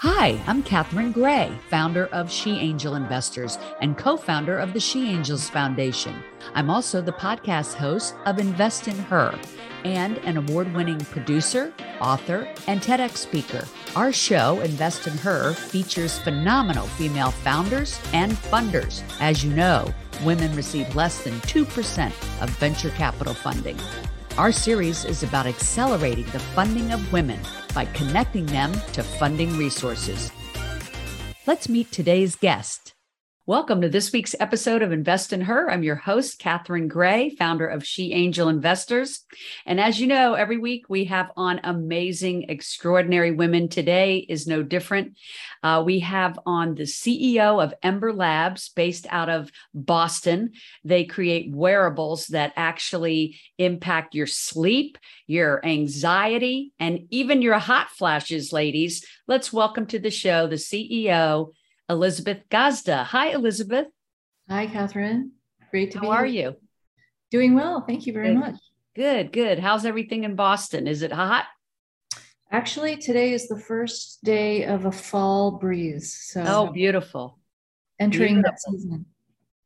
Hi, I'm Catherine Gray, founder of She Angel Investors and co founder of the She Angels Foundation. I'm also the podcast host of Invest in Her and an award winning producer, author, and TEDx speaker. Our show, Invest in Her, features phenomenal female founders and funders. As you know, women receive less than 2% of venture capital funding. Our series is about accelerating the funding of women by connecting them to funding resources. Let's meet today's guest. Welcome to this week's episode of Invest in Her. I'm your host, Catherine Gray, founder of She Angel Investors. And as you know, every week we have on amazing, extraordinary women. Today is no different. Uh, we have on the CEO of Embr Labs, based out of Boston. They create wearables that actually impact your sleep, your anxiety, and even your hot flashes, ladies. Let's welcome to the show the CEO. Elizabeth Gazda. Hi, Elizabeth. Hi, Catherine. Great to How be How are here. you? Doing well. Thank you very good. much. Good, good. How's everything in Boston? Is it hot? Actually, today is the first day of a fall breeze. So, oh, beautiful. Entering beautiful. that season.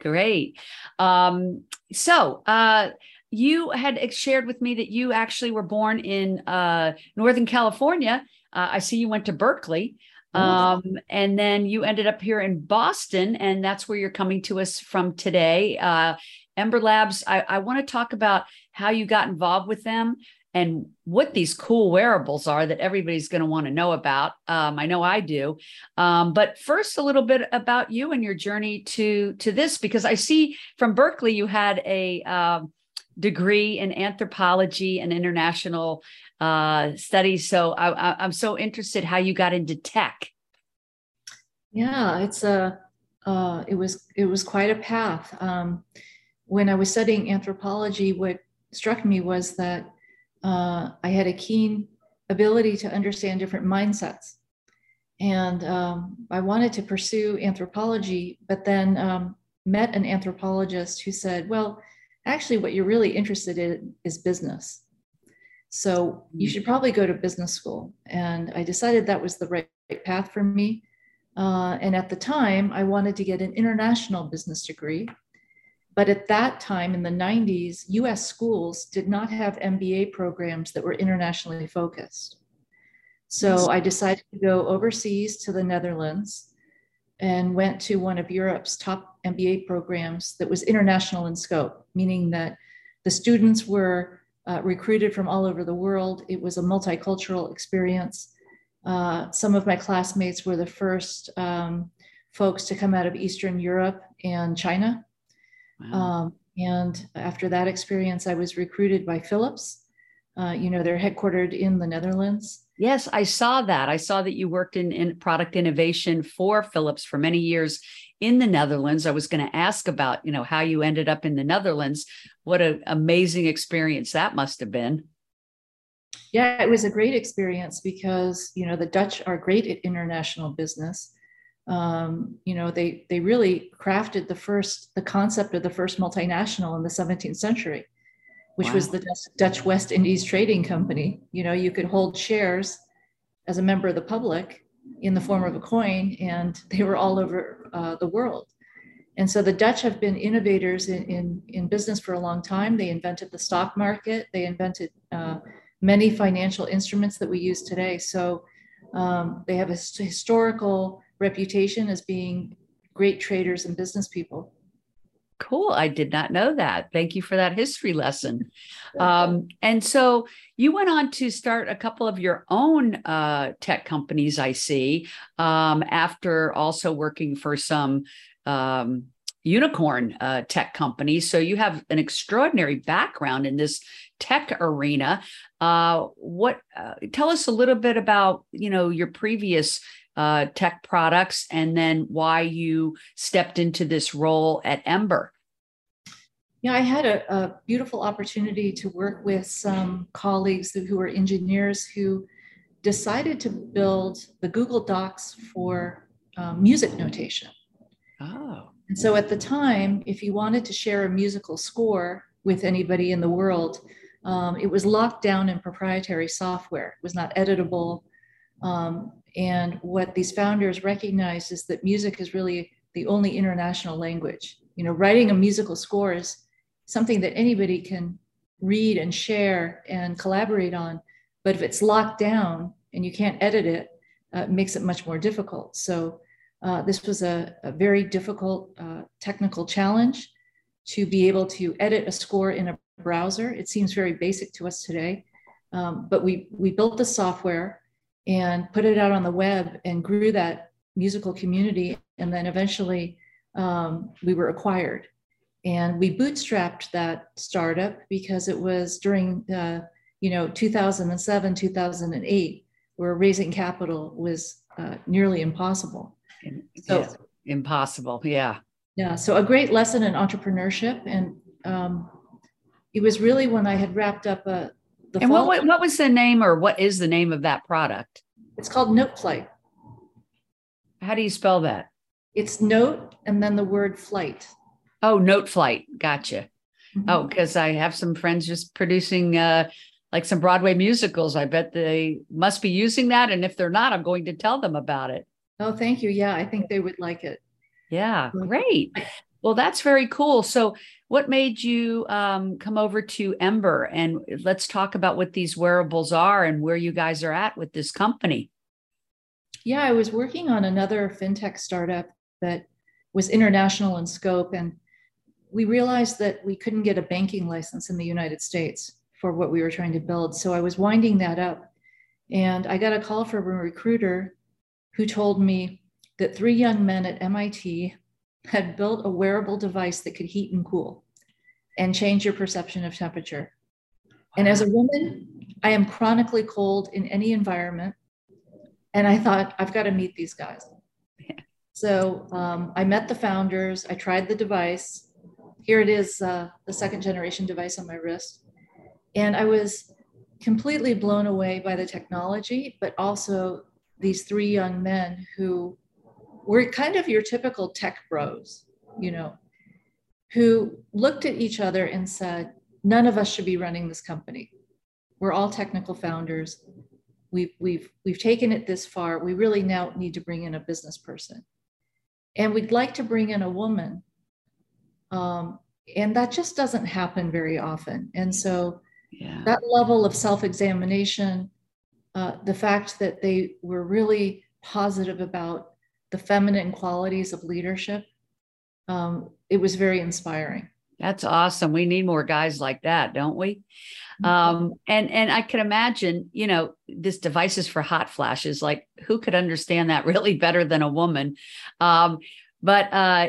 Great. Um, so, uh, you had shared with me that you actually were born in uh, Northern California. Uh, I see you went to Berkeley. Um, and then you ended up here in Boston, and that's where you're coming to us from today. Uh, Embr Labs, I, I want to talk about how you got involved with them and what these cool wearables are that everybody's going to want to know about. Um, I know I do. Um, but first, a little bit about you and your journey to to this, because I see from Berkeley you had a uh, degree in anthropology and international uh, studies. So I, am so interested how you got into tech. Yeah, it's a uh, it was it was quite a path. Um, when I was studying anthropology, what struck me was that uh, I had a keen ability to understand different mindsets, and um, I wanted to pursue anthropology, but then um, met an anthropologist who said, "Well, actually, what you're really interested in is business." So you mm. should probably go to business school. And I decided that was the right, path for me. Uh, and at the time, I wanted to get an international business degree. But at that time in the 90s, US schools did not have MBA programs that were internationally focused. So I decided to go overseas to the Netherlands and went to one of Europe's top MBA programs that was international in scope, meaning that the students were uh, recruited from all over the world. It was a multicultural experience. Uh, some of my classmates were the first um, folks to come out of Eastern Europe and China. Wow. Um, and after that experience, I was recruited by Philips. Uh, you know, they're headquartered in the Netherlands. Yes, I saw that. I saw that you worked in, in product innovation for Philips for many years in the Netherlands. I was going to ask about, you know, how you ended up in the Netherlands. What an amazing experience that must have been. Yeah, it was a great experience because, you know, the Dutch are great at international business. Um, you know, they they really crafted the first the concept of the first multinational in the 17th century, which wow. was the Dutch West Indies Trading Company. You know, you could hold shares as a member of the public in the form of a coin, and they were all over uh, the world. And so the Dutch have been innovators in, in, in, business for a long time. They invented the stock market, they invented uh, many financial instruments that we use today. So um, they have a historical reputation as being great traders and business people. Cool. I did not know that. Thank you for that history lesson. Um, and so you went on to start a couple of your own uh, tech companies, I see, um, after also working for some um, unicorn uh, tech companies. So you have an extraordinary background in this tech arena. Uh, what? Uh, tell us a little bit about you know your previous uh, tech products and then why you stepped into this role at Embr. Yeah, I had a, a beautiful opportunity to work with some colleagues who were engineers who decided to build the Google Docs for um, music notation. Oh. And so at the time, if you wanted to share a musical score with anybody in the world, um, it was locked down in proprietary software. It was not editable. Um, and what these founders recognize is that music is really the only international language. You know, writing a musical score is something that anybody can read and share and collaborate on. But if it's locked down and you can't edit it, uh, it makes it much more difficult. So uh, this was a, a very difficult uh, technical challenge to be able to edit a score in a browser. It seems very basic to us today, um, but we, we built the software and put it out on the web and grew that musical community. And then eventually um, we were acquired. And we bootstrapped that startup because it was during, uh, you know, 2007, 2008, where raising capital was uh, nearly impossible. So, impossible. Yeah. Yeah. So a great lesson in entrepreneurship. And um, it was really when I had wrapped up a, the and what, what was the name or what is the name of that product? It's called Noteflight. How do you spell that? It's note and then the word flight. Oh, Noteflight. Gotcha. Mm-hmm. Oh, because I have some friends just producing uh, like some Broadway musicals. I bet they must be using that. And if they're not, I'm going to tell them about it. Oh, thank you. Yeah, I think they would like it. Yeah, great. Well, that's very cool. So, what made you um, come over to Embr? And let's talk about what these wearables are and where you guys are at with this company. Yeah, I was working on another fintech startup that was international in scope. And we realized that we couldn't get a banking license in the United States for what we were trying to build. So I was winding that up. And I got a call from a recruiter who told me that three young men at MIT had built a wearable device that could heat and cool and change your perception of temperature. And as a woman, I am chronically cold in any environment. And I thought, I've got to meet these guys. So um, I met the founders, I tried the device. Here it is, uh, the second generation device on my wrist. And I was completely blown away by the technology, but also these three young men who were kind of your typical tech bros, you know, who looked at each other and said, none of us should be running this company. We're all technical founders. We've, we've, we've taken it this far. We really now need to bring in a business person. And we'd like to bring in a woman. Um, and that just doesn't happen very often. And so yeah. that level of self examination, uh, the fact that they were really positive about the feminine qualities of leadership, um, it was very inspiring. That's awesome. We need more guys like that, don't we? Mm-hmm. Um, and and I can imagine, you know, this device is for hot flashes. Like, who could understand that really better than a woman? Um, but uh,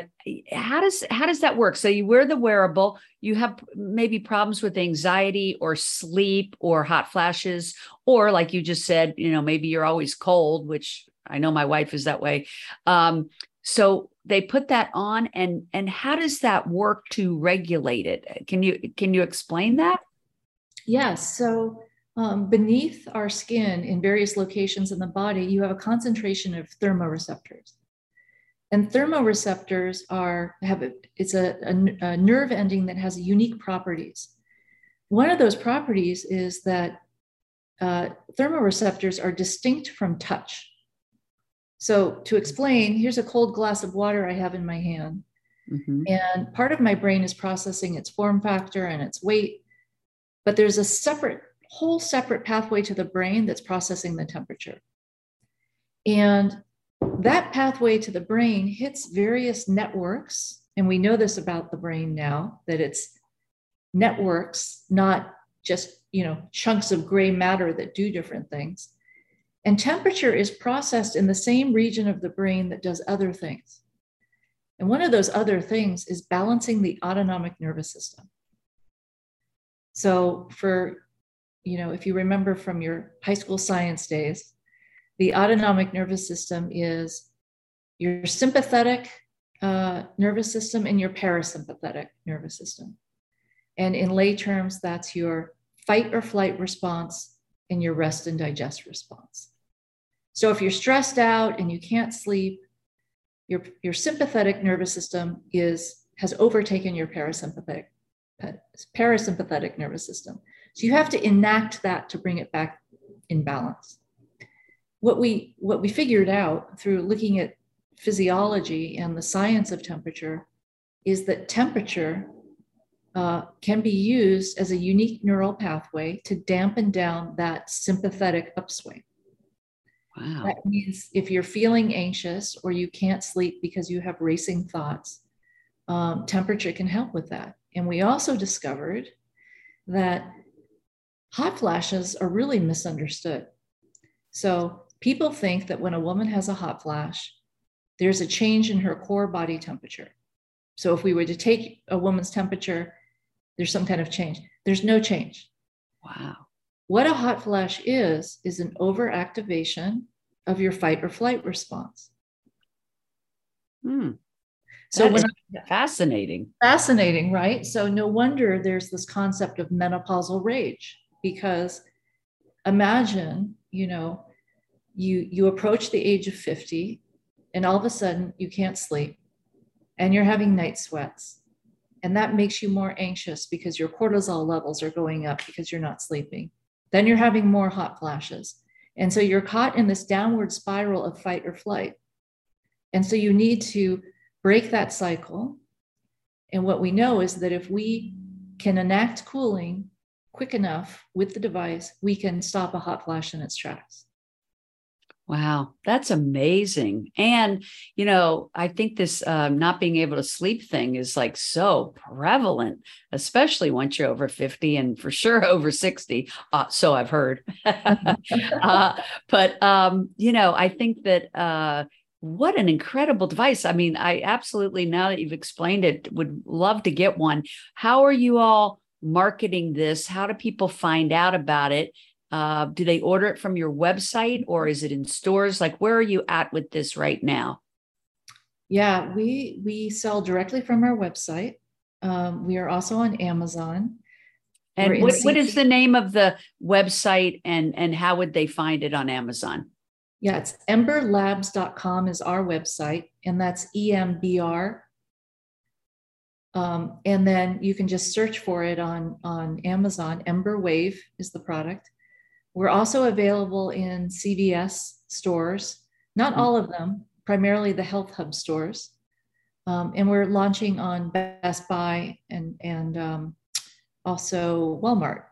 how does how does that work? So you wear the wearable, you have maybe problems with anxiety or sleep or hot flashes, or like you just said, you know, maybe you're always cold, which I know my wife is that way. Um, so they put that on, and and how does that work to regulate it? Can you can you explain that? Yes. So um, beneath our skin, in various locations in the body, you have a concentration of thermoreceptors. And thermoreceptors are have a, it's a, a, a nerve ending that has unique properties. One of those properties is that uh, thermoreceptors are distinct from touch. So to explain, here's a cold glass of water I have in my hand. Mm-hmm. And part of my brain is processing its form factor and its weight, but there's a separate, whole separate pathway to the brain that's processing the temperature. And that pathway to the brain hits various networks. And we know this about the brain now that it's networks, not just you know chunks of gray matter that do different things. And temperature is processed in the same region of the brain that does other things. And one of those other things is balancing the autonomic nervous system. So for you know, if you remember from your high school science days, the autonomic nervous system is your sympathetic uh, nervous system and your parasympathetic nervous system. And in lay terms, that's your fight or flight response and your rest and digest response. So if you're stressed out and you can't sleep, your, your sympathetic nervous system is has overtaken your parasympathetic parasympathetic nervous system. So you have to enact that to bring it back in balance. what we what we figured out through looking at physiology and the science of temperature is that temperature uh, can be used as a unique neural pathway to dampen down that sympathetic upswing. Wow. That means if you're feeling anxious or you can't sleep because you have racing thoughts, um, temperature can help with that. And we also discovered that hot flashes are really misunderstood. So people think that when a woman has a hot flash, there's a change in her core body temperature. So if we were to take a woman's temperature there's some kind of change. There's no change. Wow. What a hot flash is, is an overactivation of your fight or flight response. Hmm. So when I, fascinating. Fascinating, right? So no wonder there's this concept of menopausal rage because imagine, you know, you you approach the age of 50 and all of a sudden you can't sleep and you're having night sweats and that makes you more anxious because your cortisol levels are going up because you're not sleeping. Then you're having more hot flashes. And so you're caught in this downward spiral of fight or flight. And so you need to break that cycle. And what we know is that if we can enact cooling quick enough with the device, we can stop a hot flash in its tracks. Wow, that's amazing. And, you know, I think this um, not being able to sleep thing is like so prevalent, especially once you're over 50 and for sure over 60. Uh, so I've heard. uh, but, um, you know, I think that uh, what an incredible device. I mean, I absolutely, now that you've explained it, would love to get one. How are you all marketing this? How do people find out about it? Uh, do they order it from your website or is it in stores? Like, where are you at with this right now? Yeah, we we sell directly from our website. Um, we are also on Amazon. And what, what is the name of the website and and how would they find it on Amazon? Yeah, it's embrlabs.com is our website, and that's EMBR. Um, and then you can just search for it on, on Amazon. Embr Wave is the product. We're also available in CVS stores, not all of them, primarily the Health Hub stores. Um, and we're launching on Best Buy and, and um, also Walmart.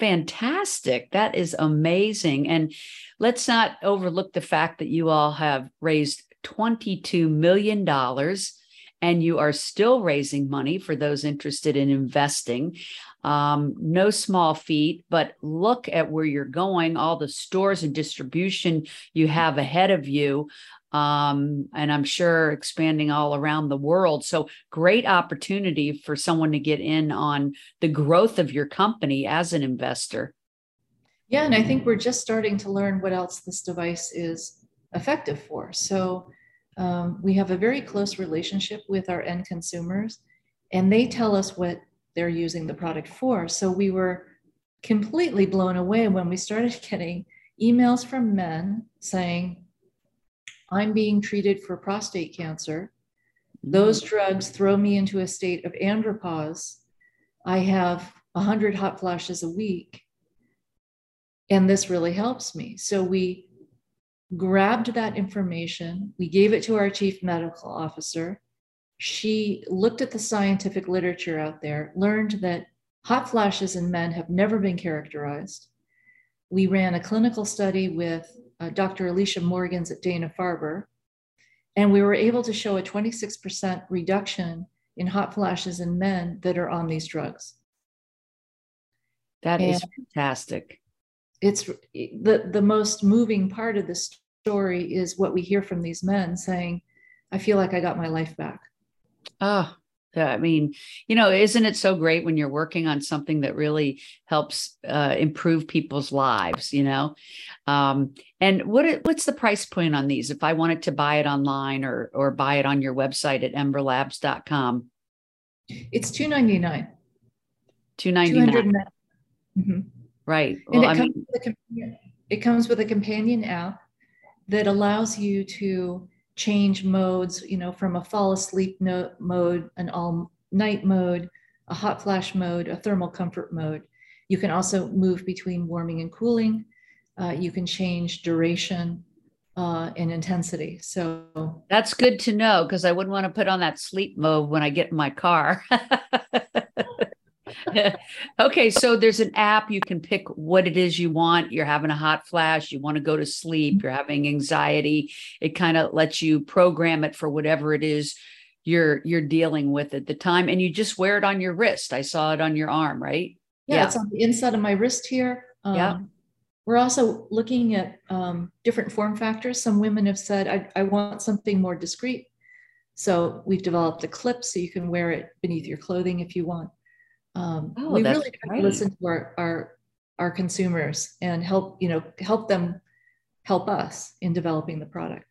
Fantastic. That is amazing. And let's not overlook the fact that you all have raised $22 million and you are still raising money for those interested in investing. Um, no small feat, but look at where you're going, all the stores and distribution you have ahead of you. Um, and I'm sure expanding all around the world. So, great opportunity for someone to get in on the growth of your company as an investor. Yeah, and I think we're just starting to learn what else this device is effective for. So, um, we have a very close relationship with our end consumers, and they tell us what they're using the product for. So we were completely blown away when we started getting emails from men saying, I'm being treated for prostate cancer. Those mm. drugs throw me into a state of andropause. I have 100 hot flashes a week. And this really helps me. So we grabbed that information, we gave it to our chief medical officer. She looked at the scientific literature out there, learned that hot flashes in men have never been characterized. We ran a clinical study with uh, Dr. Alicia Morgans at Dana Farber, and we were able to show a 26% reduction in hot flashes in men that are on these drugs. That and is fantastic. It's the, the most moving part of this story is what we hear from these men saying, I feel like I got my life back. Oh, I mean, you know, isn't it so great when you're working on something that really helps uh, improve people's lives? You know, um, and what what's the price point on these? If I wanted to buy it online or or buy it on your website at embrlabs.com, it's two ninety nine. Two ninety nine. Mm-hmm. Right. Well, and it, comes mean, it comes with a companion app that allows you to change modes, you know, from a fall asleep no- mode, an all night mode, a hot flash mode, a thermal comfort mode. You can also move between warming and cooling. uh, you can change duration uh, and intensity. So that's good to know because I wouldn't want to put on that sleep mode when I get in my car. okay, so there's an app you can pick what it is you want. You're having a hot flash, you want to go to sleep, you're having anxiety. It kind of lets you program it for whatever it is you're you're dealing with at the time and you just wear it on your wrist. I saw it on your arm, right? Yeah, yeah. it's on the inside of my wrist here. Um, yeah. We're also looking at um, different form factors. Some women have said, I, I want something more discreet. So we've developed a clip so you can wear it beneath your clothing if you want. Um, oh, we really listen to our, our our consumers and help you know help them help us in developing the product.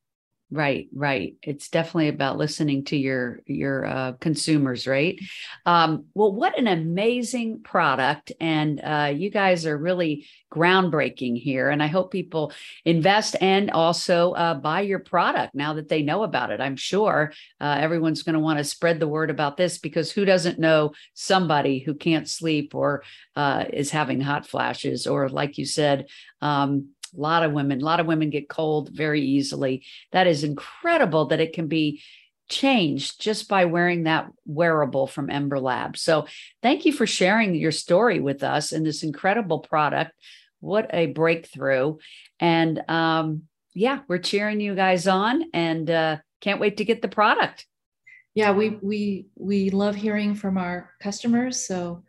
Right, right. It's definitely about listening to your your uh, consumers, right? Um, well, what an amazing product, and uh, you guys are really groundbreaking here. And I hope people invest and also uh, buy your product now that they know about it. I'm sure uh, everyone's going to want to spread the word about this because who doesn't know somebody who can't sleep or uh, is having hot flashes, or like you said. Um, a lot of women, a lot of women get cold very easily. That is incredible that it can be changed just by wearing that wearable from Embr Lab. So thank you for sharing your story with us and this incredible product. What a breakthrough. And um, yeah, we're cheering you guys on and uh, can't wait to get the product. Yeah, we we we love hearing from our customers. So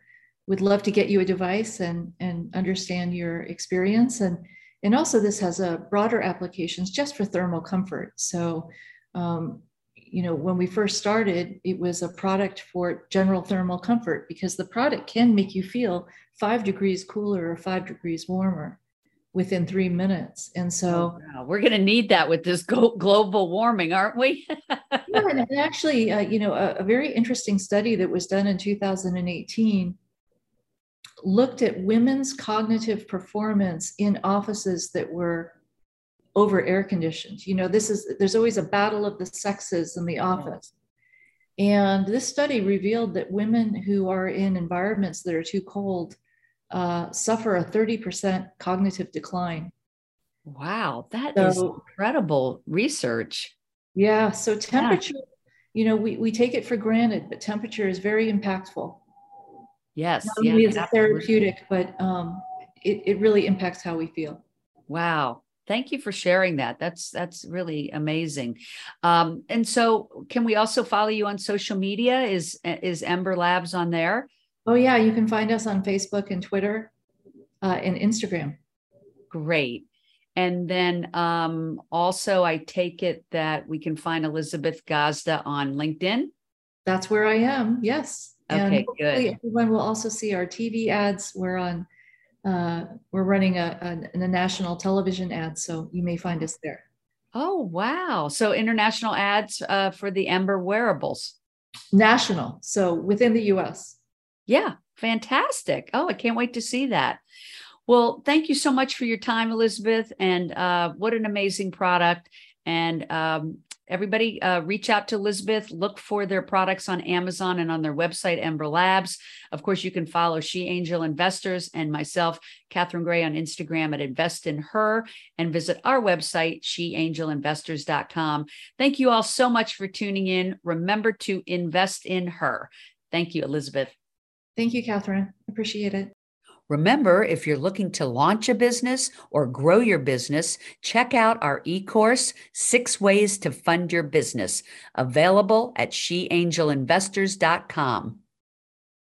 we'd love to get you a device and and understand your experience and and also this has a broader applications just for thermal comfort. So, um, you know, when we first started, it was a product for general thermal comfort because the product can make you feel five degrees cooler or five degrees warmer within three minutes. And so oh, wow. we're going to need that with this global warming, aren't we? yeah, and actually, uh, you know, a, a, very interesting study that was done in 2018 looked at women's cognitive performance in offices that were over air conditioned. You know, this is there's always a battle of the sexes in the office. And this study revealed that women who are in environments that are too cold uh, suffer a 30% cognitive decline. Wow, that so, is incredible research. Yeah. So temperature, yeah. you know, we, we take it for granted, but temperature is very impactful. Yes. Not only yeah, is it therapeutic, but um, it, it really impacts how we feel. Wow. Thank you for sharing that. That's that's really amazing. Um, and so, can we also follow you on social media? Is is Embr Labs on there? Oh yeah, you can find us on Facebook and Twitter uh, and Instagram. Great. And then um, also, I take it that we can find Elizabeth Gazda on LinkedIn. That's where I am. Yes. Okay, good. Everyone will also see our TV ads. We're on, uh, we're running a, a, a national television ad, so you may find us there. Oh, wow. So international ads uh, for the Embr wearables. National. So within the US. Yeah, fantastic. Oh, I can't wait to see that. Well, thank you so much for your time, Elizabeth. And uh, what an amazing product. And um, everybody uh, reach out to Elizabeth, look for their products on Amazon and on their website, Embr Labs. Of course, you can follow She Angel Investors and myself, Catherine Gray, on Instagram at Invest in Her and visit our website, sheangelinvestors.com. Thank you all so much for tuning in. Remember to invest in her. Thank you, Elizabeth. Thank you, Catherine. Appreciate it. Remember, if you're looking to launch a business or grow your business, check out our e course, Six Ways to Fund Your Business, available at sheangelinvestors.com.